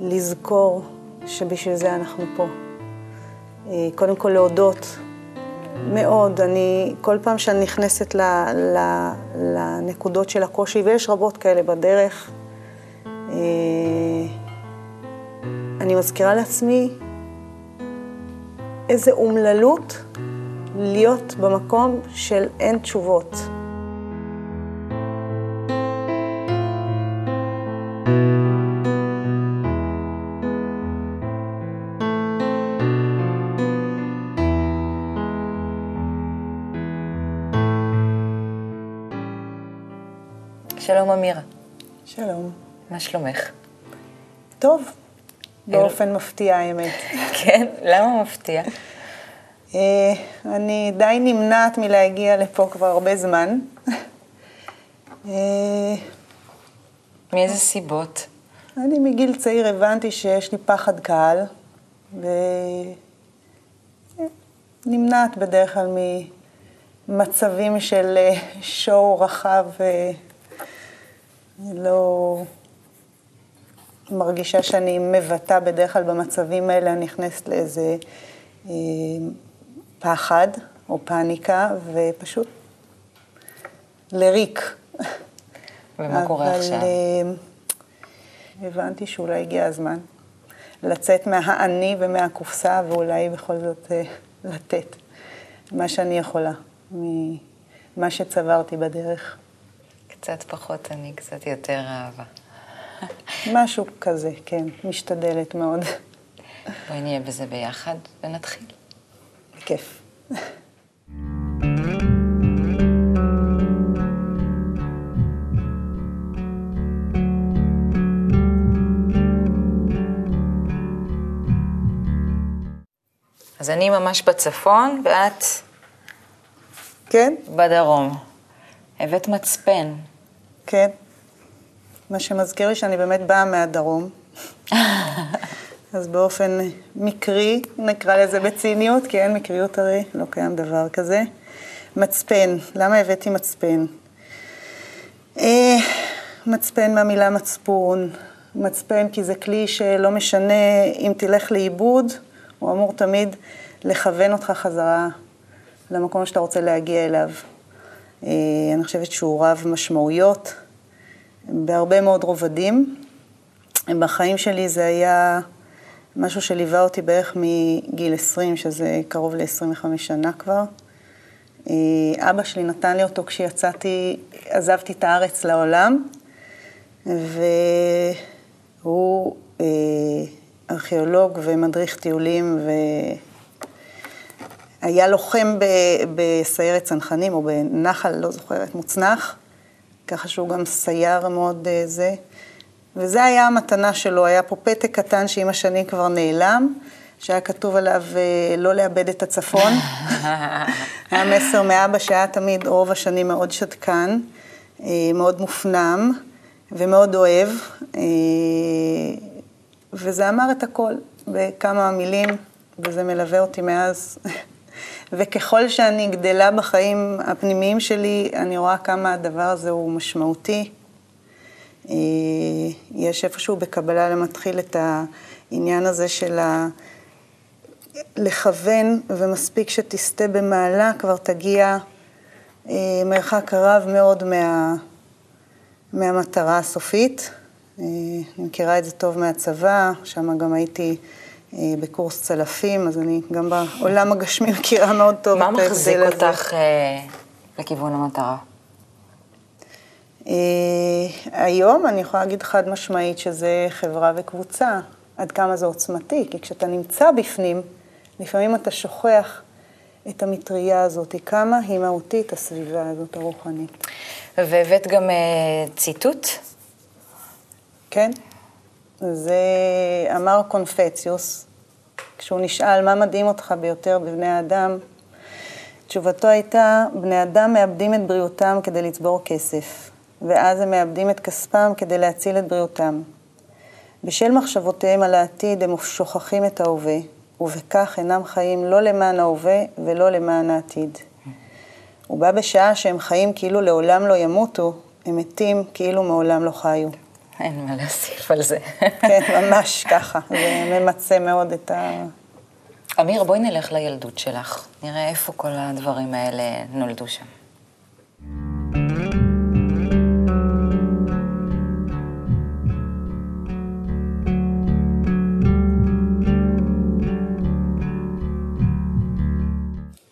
לזכור שבשביל זה אנחנו פה. אה, קודם כל להודות מאוד. אני, כל פעם שאני נכנסת ל, ל, לנקודות של הקושי, ויש רבות כאלה בדרך, אה, אני מזכירה לעצמי איזה אומללות להיות במקום של אין תשובות. שלום אמירה. שלום. מה שלומך? טוב, באופן מפתיע האמת. כן? למה מפתיע? אה, אני די נמנעת מלהגיע לפה כבר הרבה זמן. אה, מאיזה סיבות? אני מגיל צעיר הבנתי שיש לי פחד קהל, ונמנעת בדרך כלל ממצבים של אה, שואו רחב, לא מרגישה שאני מבטא בדרך כלל במצבים האלה, אני נכנסת לאיזה פחד או פאניקה, ופשוט לריק. ומה קורה עכשיו? אבל אה, הבנתי שאולי הגיע הזמן לצאת מהאני ומהקופסה, ואולי בכל זאת אה, לתת מה שאני יכולה ממה שצברתי בדרך. קצת פחות אני, קצת יותר אהבה. משהו כזה, כן, משתדלת מאוד. בואי נהיה בזה ביחד ונתחיל. בכיף. אז אני ממש בצפון, ואת... כן. בדרום. הבאת מצפן. כן. מה שמזכיר לי שאני באמת באה מהדרום. אז באופן מקרי, נקרא לזה בציניות, כי אין מקריות הרי, לא קיים דבר כזה. מצפן, למה הבאתי מצפן? אה, מצפן מהמילה מצפון, מצפן כי זה כלי שלא משנה אם תלך לאיבוד, הוא אמור תמיד לכוון אותך חזרה למקום שאתה רוצה להגיע אליו. אה, אני חושבת שהוא רב משמעויות בהרבה מאוד רובדים. בחיים שלי זה היה משהו שליווה אותי בערך מגיל 20, שזה קרוב ל-25 שנה כבר. אה, אבא שלי נתן לי אותו כשיצאתי, עזבתי את הארץ לעולם, והוא אה, ארכיאולוג ומדריך טיולים, והיה לוחם בסיירת צנחנים, או בנחל, לא זוכרת, מוצנח, ככה שהוא גם סייר מאוד אה, זה. וזה היה המתנה שלו, היה פה פתק קטן שעם השנים כבר נעלם, שהיה כתוב עליו אה, לא לאבד את הצפון. היה מסר מאבא שהיה תמיד רוב השנים מאוד שתקן, אה, מאוד מופנם ומאוד אוהב, וזה אמר את הכל בכמה מילים, וזה מלווה אותי מאז. וככל שאני גדלה בחיים הפנימיים שלי, אני רואה כמה הדבר הזה הוא משמעותי. אה, יש איפשהו בקבלה למתחיל את העניין הזה של ה... לכוון, ומספיק שתסטה במעלה, כבר תגיע אה, מרחק רב מאוד מה, מהמטרה הסופית. אה, אני מכירה את זה טוב מהצבא, שם גם הייתי בקורס צלפים, אז אני גם בעולם הגשמי מכירה מאוד טוב את ההבדל הזה. מה מחזיק אותך לכיוון המטרה? אה, היום אני יכולה להגיד חד משמעית שזה חברה וקבוצה, עד כמה זה עוצמתי, כי כשאתה נמצא בפנים, לפעמים אתה שוכח את המטריה הזאת, כמה היא מהותית הסביבה הזאת הרוחנית. והבאת גם ציטוט? כן. זה אמר קונפציוס, כשהוא נשאל מה מדהים אותך ביותר בבני האדם, תשובתו הייתה, בני אדם מאבדים את בריאותם כדי לצבור כסף. ואז הם מאבדים את כספם כדי להציל את בריאותם. בשל מחשבותיהם על העתיד הם שוכחים את ההווה, ובכך אינם חיים לא למען ההווה ולא למען העתיד. ובה בשעה שהם חיים כאילו לעולם לא ימותו, הם מתים כאילו מעולם לא חיו. אין מה להוסיף על זה. כן, ממש ככה. זה ממצה מאוד את ה... אמיר, בואי נלך לילדות שלך. נראה איפה כל הדברים האלה נולדו שם.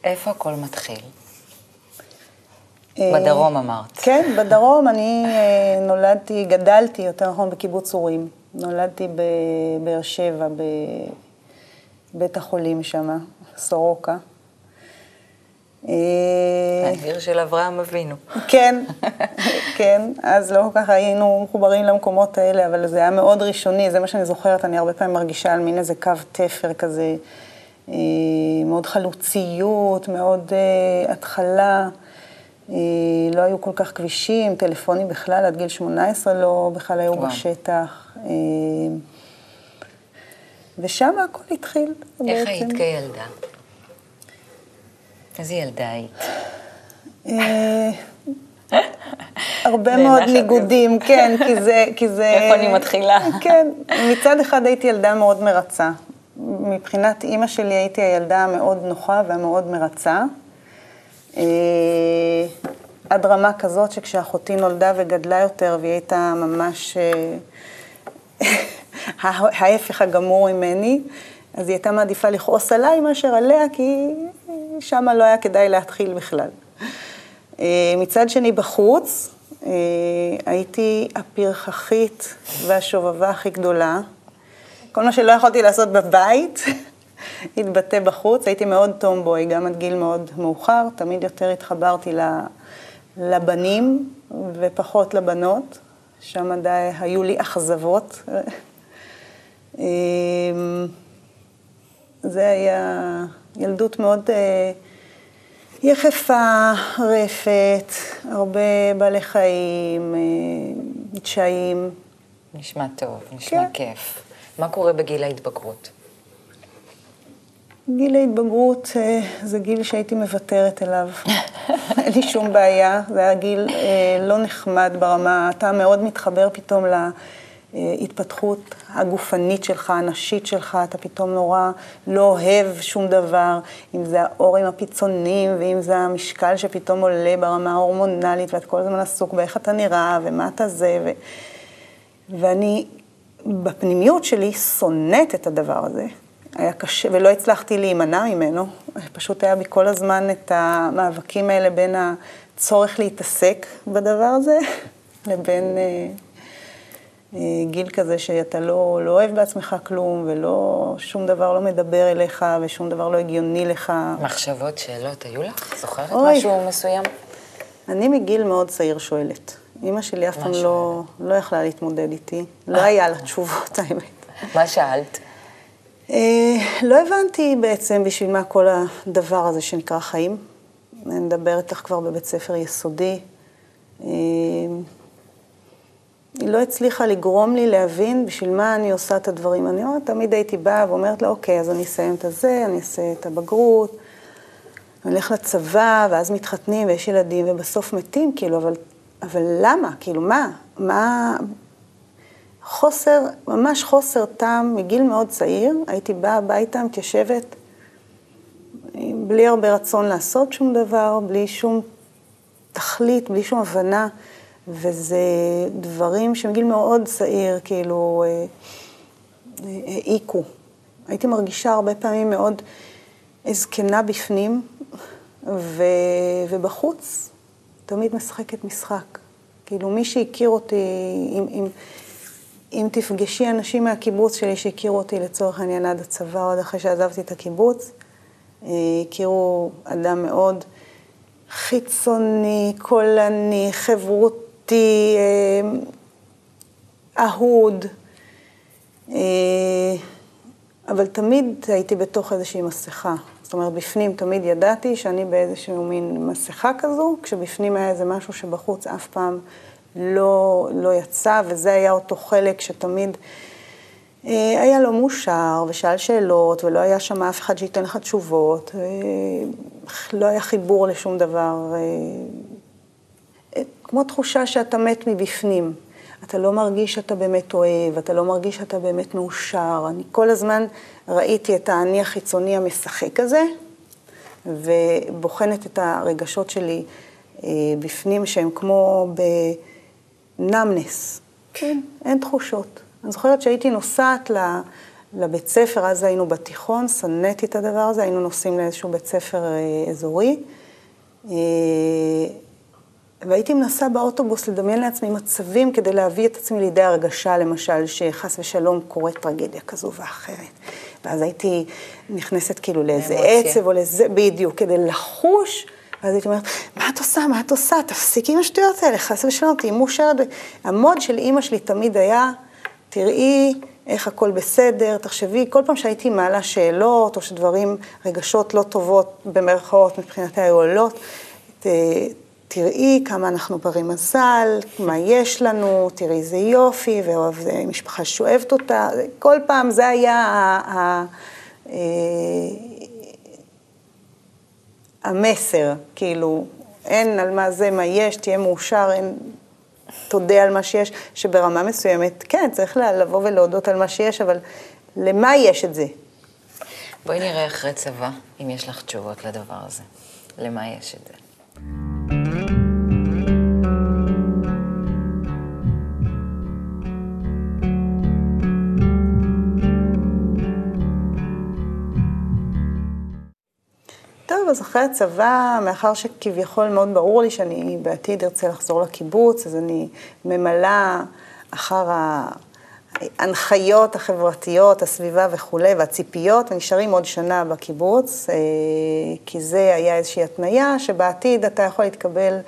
איפה הכל מתחיל? בדרום אמרת. כן, בדרום אני אה, נולדתי, גדלתי, יותר נכון, בקיבוץ אורים. נולדתי בבאר שבע, בבית החולים שם, סורוקה. אה, העיר של אברהם אבינו. כן, כן, אז לא כל כך היינו מחוברים למקומות האלה, אבל זה היה מאוד ראשוני, זה מה שאני זוכרת, אני הרבה פעמים מרגישה על מין איזה קו תפר כזה, אה, מאוד חלוציות, מאוד התחלה. אה, לא היו כל כך כבישים, טלפונים בכלל, עד גיל 18 לא בכלל היו וואו. בשטח. אה, ושם הכל התחיל. איך בעצם. היית כילדה? איזה ילדה היית? אה, הרבה מאוד ניגודים, כן, כי זה, כי זה... איפה אני מתחילה? כן, מצד אחד הייתי ילדה מאוד מרצה. מבחינת אימא שלי הייתי הילדה המאוד נוחה והמאוד מרצה. אה, עד רמה כזאת שכשאחותי נולדה וגדלה יותר והיא הייתה ממש אה, ההפך הגמור ממני, אז היא הייתה מעדיפה לכעוס עליי מאשר עליה, כי שם לא היה כדאי להתחיל בכלל. אה, מצד שני, בחוץ, הייתי הפרחחית והשובבה הכי גדולה. כל מה שלא יכולתי לעשות בבית, התבטא בחוץ. הייתי מאוד טומבוי, גם עד גיל מאוד מאוחר, תמיד יותר התחברתי לבנים ופחות לבנות, שם עדיין היו לי אכזבות. אמ, זה היה ילדות מאוד אה, יחפה, רפת, הרבה בעלי חיים, אה, דשאים. נשמע טוב, נשמע כן. כיף. מה קורה בגיל ההתבגרות? גיל ההתבגרות אה, זה גיל שהייתי מוותרת אליו. אין לי שום בעיה, זה היה גיל אה, לא נחמד ברמה, אתה מאוד מתחבר פתאום להתפתחות הגופנית שלך, הנשית שלך, אתה פתאום נורא לא אוהב שום דבר, אם זה האור עם הפיצונים, ואם זה המשקל שפתאום עולה ברמה ההורמונלית, ואת כל הזמן עסוק באיך אתה נראה, ומה אתה זה, ו... ואני בפנימיות שלי שונאת את הדבר הזה. היה קשה, ולא הצלחתי להימנע ממנו. פשוט היה בי כל הזמן את המאבקים האלה בין הצורך להתעסק בדבר הזה, לבין אה, אה, גיל כזה שאתה לא, לא אוהב בעצמך כלום, ולא, שום דבר לא מדבר אליך, ושום דבר לא הגיוני לך. מחשבות, שאלות, היו לך? זוכרת אוי, משהו מסוים? אני מגיל מאוד צעיר שואלת. אימא שלי אף פעם לא, לא יכלה להתמודד איתי. לא היה לה תשובות, האמת. מה שאלת? אה, לא הבנתי בעצם בשביל מה כל הדבר הזה שנקרא חיים. אני מדברת איתך כבר בבית ספר יסודי. אה, היא לא הצליחה לגרום לי להבין בשביל מה אני עושה את הדברים. אני אומרת, תמיד הייתי באה ואומרת לה, אוקיי, אז אני אסיים את הזה, אני אעשה את הבגרות, אני אלך לצבא, ואז מתחתנים ויש ילדים, ובסוף מתים, כאילו, אבל, אבל למה? כאילו, מה? מה... חוסר, ממש חוסר טעם מגיל מאוד צעיר, הייתי באה הביתה, מתיישבת, בלי הרבה רצון לעשות שום דבר, בלי שום תכלית, בלי שום הבנה, וזה דברים שמגיל מאוד צעיר, כאילו, אה, אה, העיקו. הייתי מרגישה הרבה פעמים מאוד זקנה בפנים, ו... ובחוץ תמיד משחקת משחק. כאילו, מי שהכיר אותי עם... עם אם תפגשי אנשים מהקיבוץ שלי שהכירו אותי לצורך העניין עד הצבא, עוד אחרי שעזבתי את הקיבוץ, אה, הכירו אדם מאוד חיצוני, קולני, חברותי, אה, אהוד, אה, אבל תמיד הייתי בתוך איזושהי מסכה. זאת אומרת, בפנים תמיד ידעתי שאני באיזשהו מין מסכה כזו, כשבפנים היה איזה משהו שבחוץ אף פעם לא, לא יצא, וזה היה אותו חלק שתמיד אה, היה לו מאושר, ושאל שאלות, ולא היה שם אף אחד שייתן לך תשובות, אה, לא היה חיבור לשום דבר, אה, כמו תחושה שאתה מת מבפנים. אתה לא מרגיש שאתה באמת אוהב, אתה לא מרגיש שאתה באמת מאושר. אני כל הזמן ראיתי את האני החיצוני המשחק הזה, ובוחנת את הרגשות שלי אה, בפנים, שהם כמו בנמנס. כן, אין תחושות. אני זוכרת שהייתי נוסעת לבית ספר, אז היינו בתיכון, שנאתי את הדבר הזה, היינו נוסעים לאיזשהו בית ספר אה, אזורי. אה, והייתי מנסה באוטובוס לדמיין לעצמי מצבים כדי להביא את עצמי לידי הרגשה, למשל, שחס ושלום קורית טרגדיה כזו ואחרת. ואז הייתי נכנסת כאילו לאיזה עצב או לזה, בדיוק, כדי לחוש, ואז הייתי אומרת, מה את עושה, מה את עושה, תפסיקי עם השטויות האלה, חס ושלום, תהיי מאושרת. המוד של אימא שלי תמיד היה, תראי איך הכל בסדר, תחשבי, כל פעם שהייתי מעלה שאלות, או שדברים, רגשות לא טובות, במרכאות, מבחינתי היו עולות, תראי כמה אנחנו ברי מזל, מה יש לנו, תראי איזה יופי, ואוהב, משפחה שאוהבת אותה, כל פעם זה היה ה... המסר, כאילו, אין על מה זה, מה יש, תהיה מאושר, אין, תודה על מה שיש, שברמה מסוימת, כן, צריך לבוא ולהודות על מה שיש, אבל למה יש את זה? בואי נראה אחרי צבא, אם יש לך תשובות לדבר הזה. למה יש את זה? אז אחרי הצבא, מאחר שכביכול מאוד ברור לי שאני בעתיד ארצה לחזור לקיבוץ, אז אני ממלאה אחר ההנחיות החברתיות, הסביבה וכולי, והציפיות, ונשארים עוד שנה בקיבוץ, אה, כי זה היה איזושהי התניה שבעתיד אתה יכול להתקבל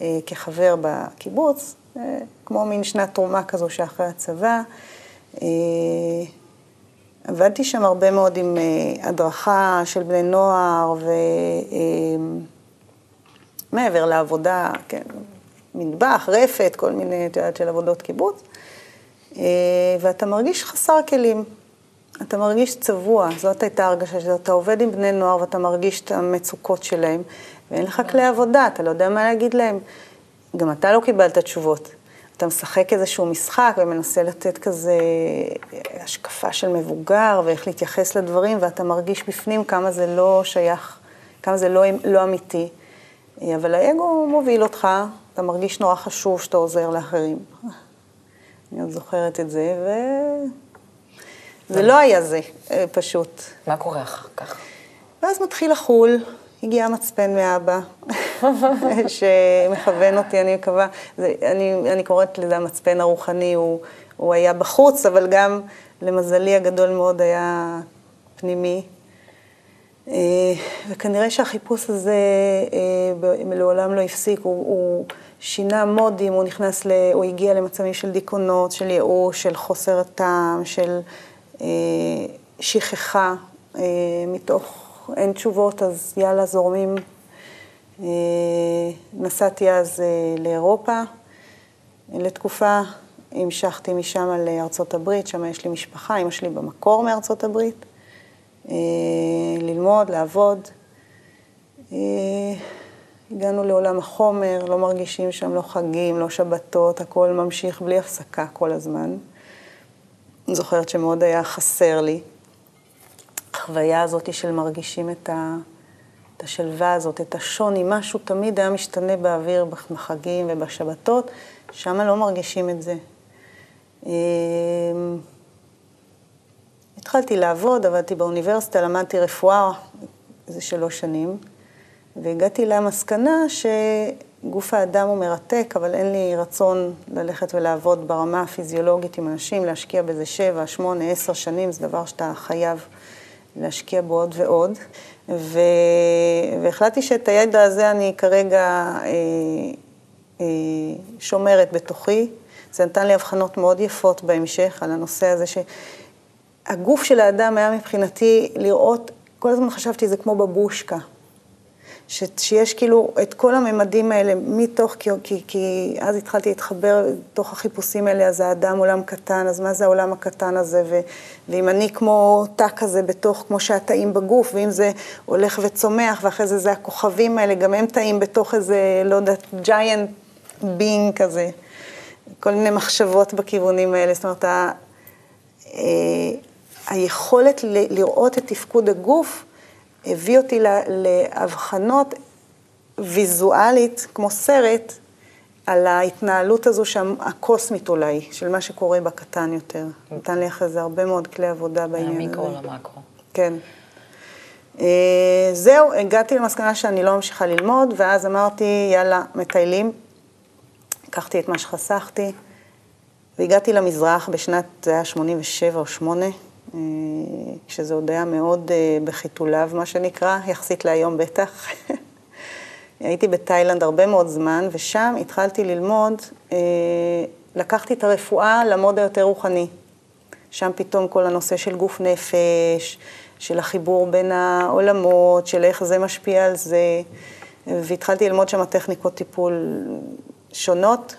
אה, כחבר בקיבוץ, אה, כמו מין שנת תרומה כזו שאחרי הצבא. עבדתי שם הרבה מאוד עם uh, הדרכה של בני נוער, ומעבר uh, לעבודה, כן, מטבח, רפת, כל מיני, את יודעת, של עבודות קיבוץ, uh, ואתה מרגיש חסר כלים. אתה מרגיש צבוע, זאת הייתה הרגשה שאתה עובד עם בני נוער ואתה מרגיש את המצוקות שלהם, ואין לך כלי עבודה, אתה לא יודע מה להגיד להם. גם אתה לא קיבלת תשובות. אתה משחק איזשהו משחק ומנסה לתת כזה השקפה של מבוגר ואיך להתייחס לדברים, ואתה מרגיש בפנים כמה זה לא שייך, כמה זה לא, לא אמיתי. אבל האגו מוביל אותך, אתה מרגיש נורא חשוב שאתה עוזר לאחרים. אני עוד זוכרת את זה, וזה לא היה זה, פשוט. מה קורה אחר כך? ואז מתחיל לחול, הגיע המצפן מאבא, שמכוון אותי, אני מקווה, זה, אני, אני קוראת לזה המצפן הרוחני, הוא, הוא היה בחוץ, אבל גם למזלי הגדול מאוד היה פנימי. אה, וכנראה שהחיפוש הזה אה, לעולם לא הפסיק, הוא, הוא שינה מודים, הוא נכנס, ל, הוא הגיע למצבים של דיכאונות, של ייאוש, של חוסר הטעם, של אה, שכחה, מתוך אין תשובות, אז יאללה, זורמים. אה, נסעתי אז אה, לאירופה לתקופה, המשכתי משם לארצות הברית, שם יש לי משפחה, אמא שלי במקור מארצות הברית, אה, ללמוד, לעבוד. הגענו לעולם החומר, לא מרגישים שם לא חגים, לא שבתות, הכל ממשיך בלי הפסקה כל הזמן. זוכרת שמאוד היה חסר לי. החוויה הזאת של מרגישים את, ה, את השלווה הזאת, את השוני, משהו תמיד היה משתנה באוויר בחגים ובשבתות, שם לא מרגישים את זה. אמ, התחלתי לעבוד, עבדתי באוניברסיטה, למדתי רפואה איזה שלוש שנים, והגעתי למסקנה שגוף האדם הוא מרתק, אבל אין לי רצון ללכת ולעבוד ברמה הפיזיולוגית עם אנשים, להשקיע בזה שבע, שמונה, עשר שנים, זה דבר שאתה חייב להשקיע בו עוד ועוד. ו... והחלטתי שאת הידע הזה אני כרגע אה, אה, שומרת בתוכי. זה נתן לי הבחנות מאוד יפות בהמשך על הנושא הזה שהגוף של האדם היה מבחינתי לראות, כל הזמן חשבתי זה כמו בבושקה. ש, שיש כאילו את כל הממדים האלה מתוך, כי, כי, כי אז התחלתי להתחבר לתוך החיפושים האלה, אז האדם עולם קטן, אז מה זה העולם הקטן הזה, ו, ואם אני כמו תא כזה בתוך, כמו שהתאים בגוף, ואם זה הולך וצומח, ואחרי זה זה הכוכבים האלה, גם הם תאים בתוך איזה, לא יודעת, giant being כזה. כל מיני מחשבות בכיוונים האלה. זאת אומרת, ה, אה, היכולת ל, לראות את תפקוד הגוף הביא אותי להבחנות ויזואלית, כמו סרט, על ההתנהלות הזו שם, הקוסמית אולי, של מה שקורה בקטן יותר. נתן לי אחרי זה הרבה מאוד כלי עבודה בעניין הזה. מהמיקרו למקרו. כן. אה, זהו, הגעתי למסקנה שאני לא ממשיכה ללמוד, ואז אמרתי, יאללה, מטיילים. לקחתי את מה שחסכתי, והגעתי למזרח בשנת, זה היה 87 או 8, אה, כשזה עוד היה מאוד אה, בחיתוליו, מה שנקרא, יחסית להיום בטח. הייתי בתאילנד הרבה מאוד זמן, ושם התחלתי ללמוד, לקחתי את הרפואה למוד היותר רוחני. שם פתאום כל הנושא של גוף נפש, של החיבור בין העולמות, של איך זה משפיע על זה, והתחלתי ללמוד שם טכניקות טיפול שונות,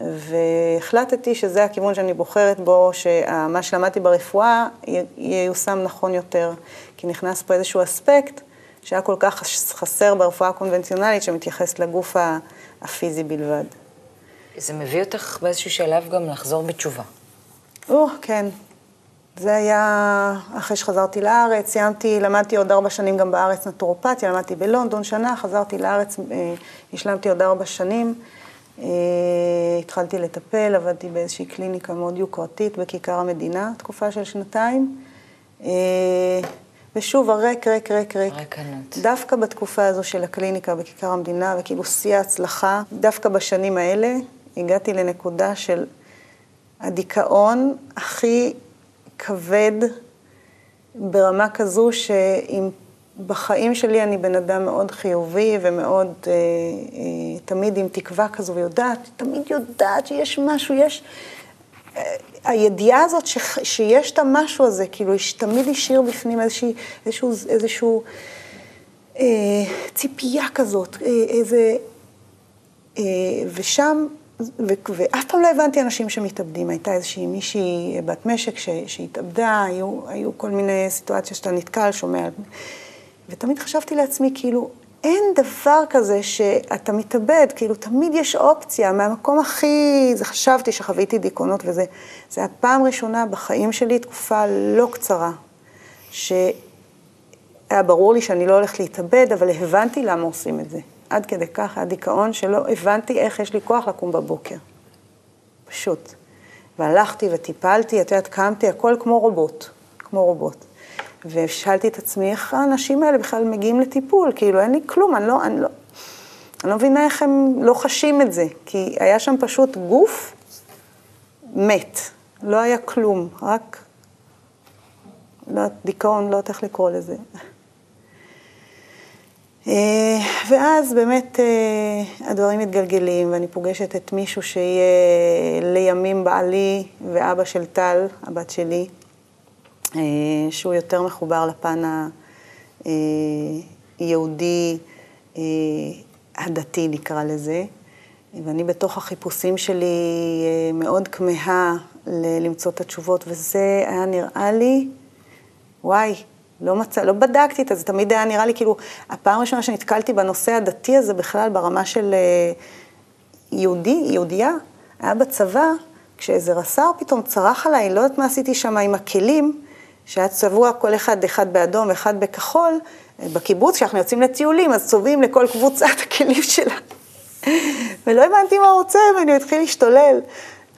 והחלטתי שזה הכיוון שאני בוחרת בו, שמה שלמדתי ברפואה ייושם נכון יותר, כי נכנס פה איזשהו אספקט שהיה כל כך חסר ברפואה הקונבנציונלית, שמתייחס לגוף הפיזי בלבד. זה מביא אותך באיזשהו שלב גם לחזור בתשובה. או, כן. זה היה אחרי שחזרתי לארץ, סיימתי, למדתי עוד ארבע שנים גם בארץ נטורופתיה, למדתי בלונדון שנה, חזרתי לארץ, אה, השלמתי עוד ארבע שנים, התחלתי לטפל, עבדתי באיזושהי קליניקה מאוד יוקרתית בכיכר המדינה, תקופה של שנתיים. אה, ושוב, הריק, ריק, ריק, ריק. ריקנות. דווקא בתקופה הזו של הקליניקה בכיכר המדינה, וכאילו שיא ההצלחה, דווקא בשנים האלה, הגעתי לנקודה של הדיכאון הכי כבד ברמה כזו שאם בחיים שלי אני בן אדם מאוד חיובי ומאוד, אה, אה, תמיד עם תקווה כזו ויודעת, תמיד יודעת שיש משהו, יש... אה, הידיעה הזאת ש, שיש את המשהו הזה, כאילו, תמיד השאיר בפנים איזושהי, איזשהו, איזשהו אה, ציפייה כזאת, אה, איזה... אה, ושם ו- ואף פעם לא הבנתי אנשים שמתאבדים. הייתה איזושהי מישהי בת משק ש- שהתאבדה, היו, היו כל מיני סיטואציות שאתה נתקל, שומע. ותמיד חשבתי לעצמי, כאילו, אין דבר כזה שאתה מתאבד, כאילו, תמיד יש אופציה, מהמקום הכי... זה חשבתי שחוויתי דיכאונות וזה. זה הפעם ראשונה בחיים שלי, תקופה לא קצרה, שהיה ברור לי שאני לא הולכת להתאבד, אבל הבנתי למה עושים את זה. עד כדי כך היה דיכאון שלא הבנתי איך יש לי כוח לקום בבוקר. פשוט. והלכתי וטיפלתי, את יודעת, קמתי, הכל כמו רובוט, כמו רובוט. ושאלתי את עצמי, איך האנשים האלה בכלל מגיעים לטיפול? כאילו, אין לי כלום, אני לא, אני לא, אני לא מבינה איך הם לא חשים את זה, כי היה שם פשוט גוף מת, לא היה כלום, רק, לא דיכאון, לא יודעת איך לקרוא לזה. אה, ואז באמת אה, הדברים מתגלגלים, ואני פוגשת את מישהו שיהיה לימים בעלי ואבא של טל, הבת שלי, שהוא יותר מחובר לפן היהודי, הדתי נקרא לזה. ואני בתוך החיפושים שלי מאוד כמהה למצוא את התשובות, וזה היה נראה לי, וואי, לא מצא, לא בדקתי את זה, תמיד היה נראה לי כאילו, הפעם הראשונה שנתקלתי בנושא הדתי הזה בכלל ברמה של אה, יהודי, יהודייה, היה בצבא, כשאיזה רס"ר פתאום צרח עליי, לא יודעת מה עשיתי שם עם הכלים, שהיה צבוע כל אחד, אחד באדום ואחד בכחול, בקיבוץ, כשאנחנו יוצאים לטיולים, אז צובעים לכל קבוצה את הכלים שלה. ולא הבנתי מה הוא רוצה, ואני מתחיל להשתולל.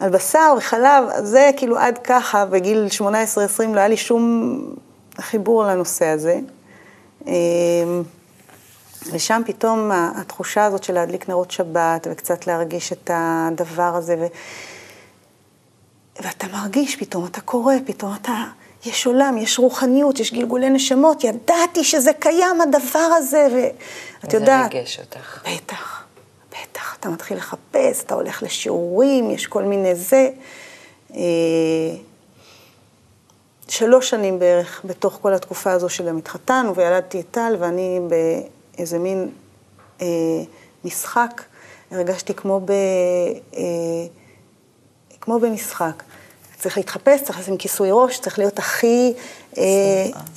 על בשר וחלב, זה כאילו עד ככה, בגיל 18-20 לא היה לי שום חיבור לנושא הזה. אמ, ושם פתאום התחושה הזאת של להדליק נרות שבת וקצת להרגיש את הדבר הזה, ו... ואתה מרגיש פתאום, אתה קורא, פתאום אתה, יש עולם, יש רוחניות, יש גלגולי נשמות, ידעתי שזה קיים הדבר הזה, ואת יודעת... זה ריגש אותך. בטח, בטח, אתה מתחיל לחפש, אתה הולך לשיעורים, יש כל מיני זה. אה, שלוש שנים בערך בתוך כל התקופה הזו שגם התחתנו וילדתי את טל, ואני באיזה מין אה, משחק, הרגשתי כמו, ב, אה, כמו במשחק. צריך להתחפש, צריך לשים כיסוי ראש, צריך להיות הכי, אה,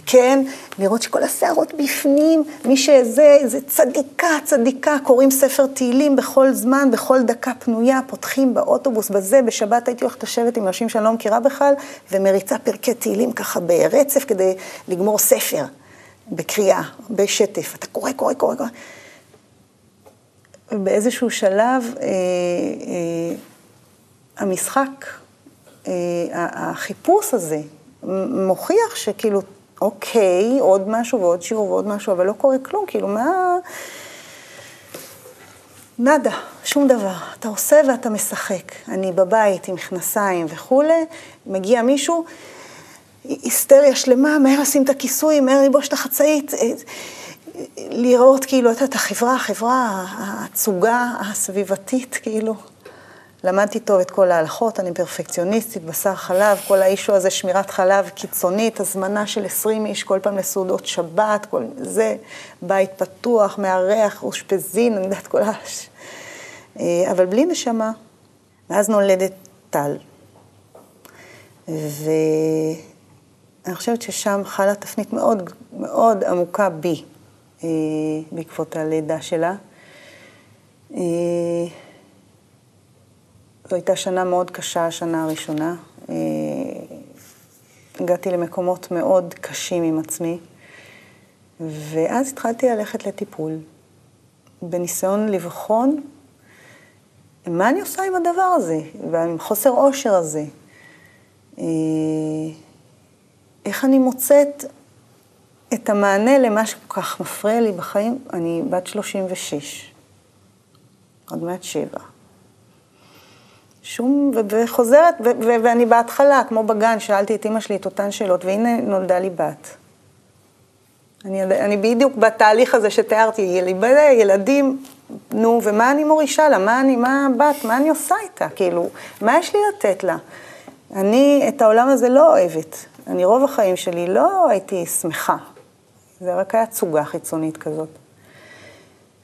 כן, לראות שכל השערות בפנים, מי שזה, זה צדיקה, צדיקה, קוראים ספר תהילים בכל זמן, בכל דקה פנויה, פותחים באוטובוס, בזה, בשבת הייתי הולכת לשבת עם אנשים שאני לא מכירה בכלל, ומריצה פרקי תהילים ככה ברצף כדי לגמור ספר, בקריאה, בשטף. אתה קורא, קורא, קורא, קורא. באיזשהו שלב, אה, אה, המשחק, החיפוש הזה, מוכיח שכאילו, אוקיי, עוד משהו ועוד שיעור ועוד משהו, אבל לא קורה כלום, כאילו, מה... נאדה, שום דבר. אתה עושה ואתה משחק. אני בבית עם מכנסיים וכולי, מגיע מישהו, היסטריה שלמה, מהר לשים את הכיסוי, מהר ללבוש את החצאית. לראות כאילו את החברה, החברה, הצוגה הסביבתית, כאילו. למדתי טוב את כל ההלכות, אני פרפקציוניסטית, בשר חלב, כל האישו הזה, שמירת חלב קיצונית, הזמנה של 20 איש כל פעם לסעודות שבת, כל זה, בית פתוח, מארח, אושפזין, אני יודעת כל ה... אה, אבל בלי נשמה. ואז נולדת טל. ואני חושבת ששם חלה תפנית מאוד מאוד עמוקה בי. אה, בעקבות הלידה שלה. אה, זו הייתה שנה מאוד קשה, השנה הראשונה. אה, הגעתי למקומות מאוד קשים עם עצמי, ואז התחלתי ללכת לטיפול, בניסיון לבחון מה אני עושה עם הדבר הזה, ועם חוסר אושר הזה. איך אני מוצאת את המענה למה שכל כך מפריע לי בחיים, אני בת 36, עוד מעט שבע. שום, וחוזרת, ו- ו- ואני בהתחלה, כמו בגן, שאלתי את אימא שלי את אותן שאלות, והנה נולדה לי בת. אני, אני בדיוק בתהליך הזה שתיארתי, ילד, ילדים, נו, ומה אני מורישה לה? מה אני, מה הבת, מה אני עושה איתה? כאילו, מה יש לי לתת לה? אני את העולם הזה לא אוהבת. אני רוב החיים שלי לא הייתי שמחה. זה רק היה תצוגה חיצונית כזאת.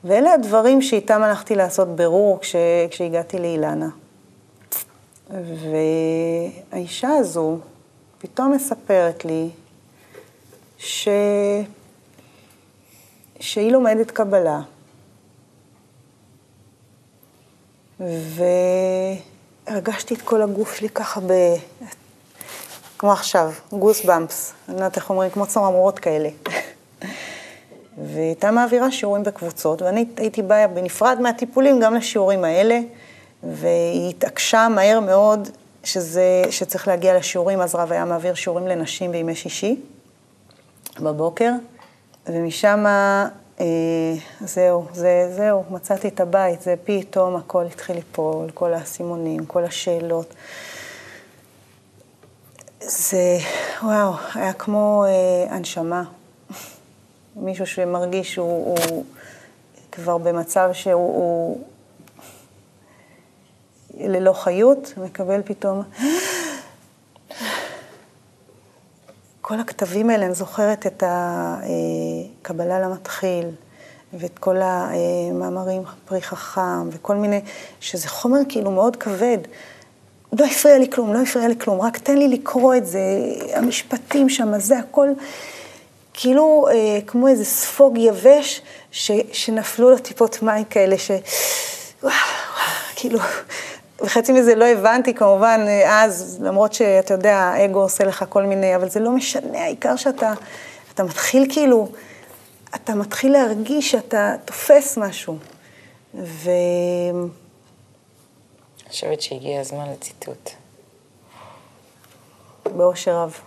ואלה הדברים שאיתם הלכתי לעשות בירור כש, כשהגעתי לאילנה. והאישה הזו פתאום מספרת לי ש... שהיא לומדת קבלה. והרגשתי את כל הגוף שלי ככה ב... כמו עכשיו, גוס במפס, אני לא יודעת איך אומרים, כמו צמרמורות כאלה. והייתה מעבירה שיעורים בקבוצות, ואני הייתי באה בנפרד מהטיפולים גם לשיעורים האלה, והיא התעקשה מהר מאוד שזה, שצריך להגיע לשיעורים, אז רב היה מעביר שיעורים לנשים בימי שישי בבוקר, ומשם, אה, זהו, זה, זהו, מצאתי את הבית, זה פתאום הכל התחיל ליפול, כל האסימונים, כל השאלות. זה, וואו, היה כמו אה, הנשמה. מישהו שמרגיש שהוא הוא כבר במצב שהוא הוא ללא חיות, מקבל פתאום... כל הכתבים האלה, אני זוכרת את הקבלה למתחיל, ואת כל המאמרים פרי חכם, וכל מיני, שזה חומר כאילו מאוד כבד. לא הפריע לי כלום, לא הפריע לי כלום, רק תן לי לקרוא את זה, המשפטים שם, זה הכל כאילו אה, כמו איזה ספוג יבש ש, שנפלו לו טיפות מים כאלה, ש... וואו, כאילו, וחצי מזה לא הבנתי כמובן אז, למרות שאתה יודע, האגו עושה לך כל מיני, אבל זה לא משנה, העיקר שאתה אתה מתחיל כאילו, אתה מתחיל להרגיש שאתה תופס משהו. ו... אני חושבת שהגיע הזמן לציטוט. באושר רב.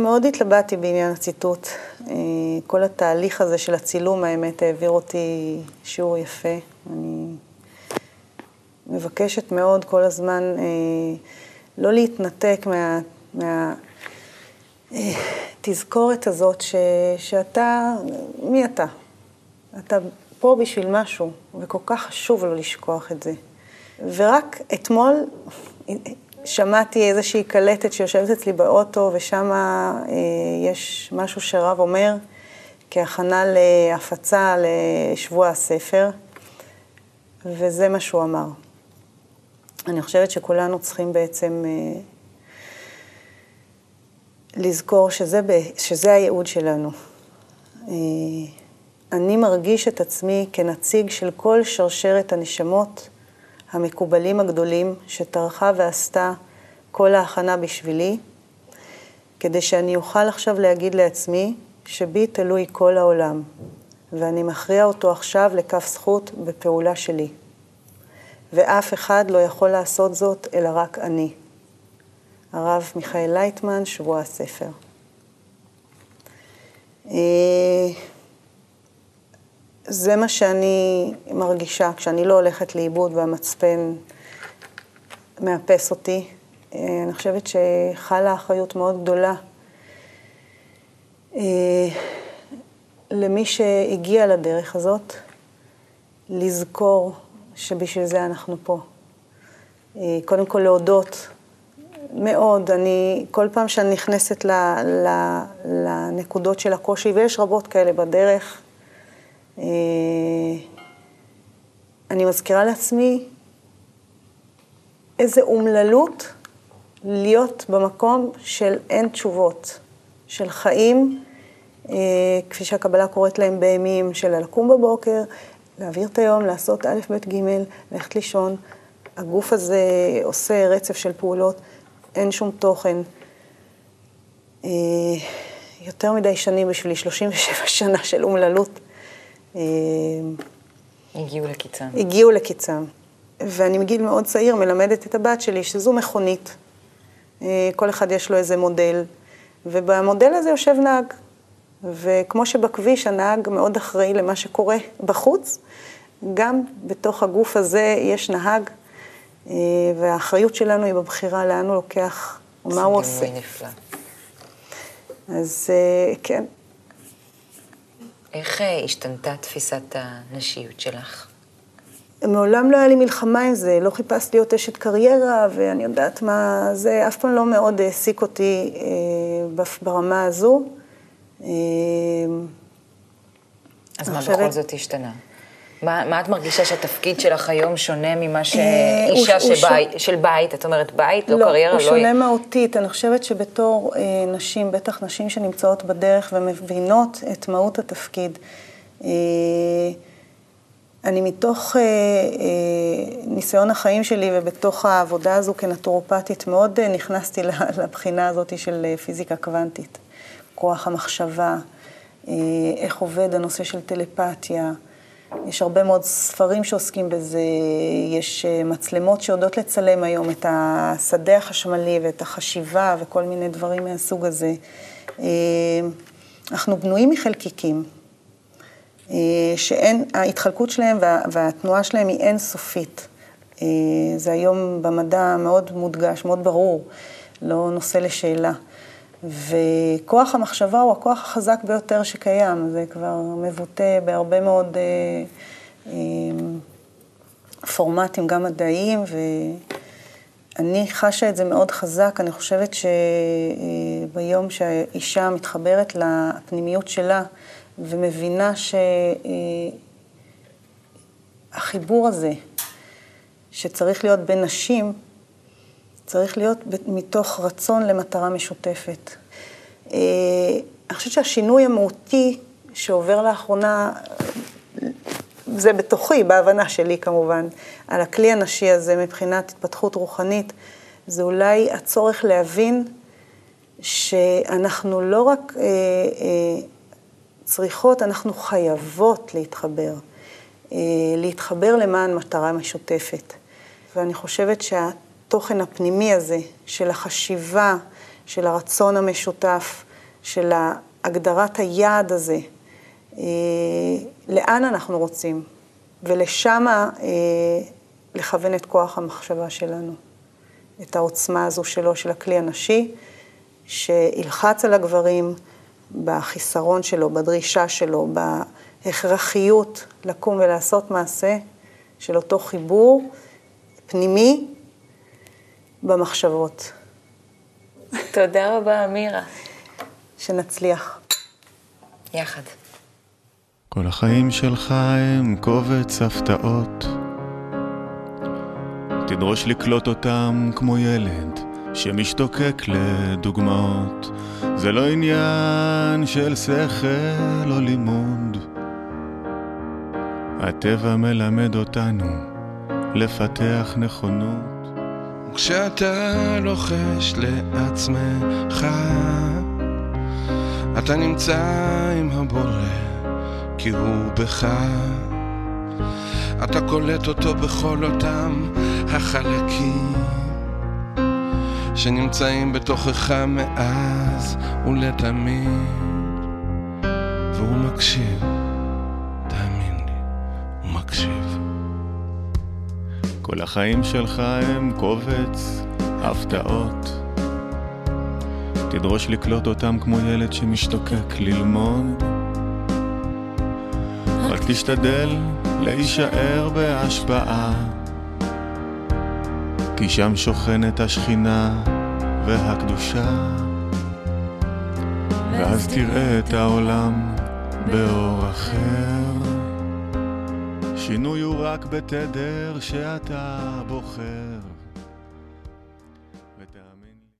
מאוד התלבטתי בעניין הציטוט. אה, כל התהליך הזה של הצילום, האמת, העביר אותי שיעור יפה. אני מבקשת מאוד כל הזמן אה, לא להתנתק מה... מהתזכורת הזאת ש, שאתה, מי אתה? אתה פה בשביל משהו, וכל כך חשוב לא לשכוח את זה. ורק אתמול שמעתי איזושהי קלטת שיושבת אצלי באוטו, ושם אה, יש משהו שרב אומר, כהכנה להפצה לשבוע הספר, וזה מה שהוא אמר. אני חושבת שכולנו צריכים בעצם אה, לזכור שזה, שזה הייעוד שלנו. אה, אני מרגיש את עצמי כנציג של כל שרשרת הנשמות המקובלים הגדולים שטרחה ועשתה כל ההכנה בשבילי, כדי שאני אוכל עכשיו להגיד לעצמי שבי תלוי כל העולם, ואני מכריע אותו עכשיו לכף זכות בפעולה שלי. ואף אחד לא יכול לעשות זאת אלא רק אני. הרב מיכאל לייטמן, שבוע הספר. זה מה שאני מרגישה כשאני לא הולכת לאיבוד והמצפן מאפס אותי. אה, אני חושבת שחלה אחריות מאוד גדולה אה, למי שהגיע לדרך הזאת, לזכור שבשביל זה אנחנו פה. אה, קודם כל להודות מאוד, אני, כל פעם שאני נכנסת ל, ל, לנקודות של הקושי, ויש רבות כאלה בדרך, אני מזכירה לעצמי איזה אומללות להיות במקום של אין תשובות, של חיים, אה, כפי שהקבלה קוראת להם בימים, של לקום בבוקר, להעביר את היום, לעשות א', ב', ג', ללכת לישון. הגוף הזה עושה רצף של פעולות, אין שום תוכן. אה, יותר מדי שנים בשבילי, 37 שנה של אומללות. אה, הגיעו לקיצם. הגיעו לקיצם. ואני מגיל מאוד צעיר מלמדת את הבת שלי שזו מכונית. אה, כל אחד יש לו איזה מודל, ובמודל הזה יושב נהג. וכמו שבכביש הנהג מאוד אחראי למה שקורה בחוץ, גם בתוך הגוף הזה יש נהג, אה, והאחריות שלנו היא בבחירה לאן הוא לוקח ומה הוא עושה. זה דימוי נפלא. אז כן. איך אה, השתנתה תפיסת הנשיות שלך? מעולם לא היה לי מלחמה עם זה, לא חיפשתי להיות אשת קריירה, ואני יודעת מה זה, אף פעם לא מאוד העסיק אותי ברמה הזו. אז מה חושבת... בכל זאת השתנה? מה, מה את מרגישה שהתפקיד שלך היום שונה ממה אה, שאישה שבית, ש... של בית, את אומרת בית, לא, לא קריירה, לא... לא, הוא שונה מהותית. אני חושבת שבתור אה, נשים, בטח נשים שנמצאות בדרך ומבינות את מהות התפקיד, אה, אני מתוך אה, אה, ניסיון החיים שלי ובתוך העבודה הזו כנטורופטית, מאוד אה, נכנסתי לבחינה הזאת של אה, פיזיקה קוונטית. כוח המחשבה, אה, איך עובד הנושא של טלפתיה. יש הרבה מאוד ספרים שעוסקים בזה, יש אה, מצלמות שיודעות לצלם היום את השדה החשמלי ואת החשיבה וכל מיני דברים מהסוג הזה. אה, אנחנו בנויים מחלקיקים, שאין, ההתחלקות שלהם וה, והתנועה שלהם היא אינסופית. זה היום במדע מאוד מודגש, מאוד ברור, לא נושא לשאלה. וכוח המחשבה הוא הכוח החזק ביותר שקיים, זה כבר מבוטא בהרבה מאוד אה, אה, פורמטים, גם מדעיים, ואני חשה את זה מאוד חזק. אני חושבת שביום אה, שהאישה מתחברת לפנימיות שלה ומבינה שהחיבור אה, הזה, שצריך להיות בין נשים, צריך להיות מתוך רצון למטרה משותפת. אה, אני חושבת שהשינוי המהותי שעובר לאחרונה, זה בתוכי, בהבנה שלי כמובן, על הכלי הנשי הזה מבחינת התפתחות רוחנית, זה אולי הצורך להבין שאנחנו לא רק אה, אה, צריכות, אנחנו חייבות להתחבר. אה, להתחבר למען מטרה משותפת. ואני חושבת שה... התוכן הפנימי הזה של החשיבה, של הרצון המשותף, של הגדרת היעד הזה, אה, לאן אנחנו רוצים, ולשם אה, לכוון את כוח המחשבה שלנו, את העוצמה הזו שלו, של הכלי הנשי, שילחץ על הגברים בחיסרון שלו, בדרישה שלו, בהכרחיות לקום ולעשות מעשה של אותו חיבור פנימי במחשבות. תודה רבה, אמירה. שנצליח. יחד. כל החיים שלך הם קובץ הפתעות. תדרוש לקלוט אותם כמו ילד שמשתוקק לדוגמאות. זה לא עניין של שכל או לימוד. הטבע מלמד אותנו לפתח נכונות. כשאתה לוחש לעצמך, אתה נמצא עם הבורא, כי הוא בך. אתה קולט אותו בכל אותם החלקים שנמצאים בתוכך מאז ולתמיד, והוא מקשיב, כל החיים שלך הם קובץ הפתעות. תדרוש לקלוט אותם כמו ילד שמשתוקק ללמוד. רק תשתדל להישאר בהשפעה, כי שם שוכנת השכינה והקדושה. ואז תראה את העולם באור אחר. שינוי הוא רק בתדר שאתה בוחר.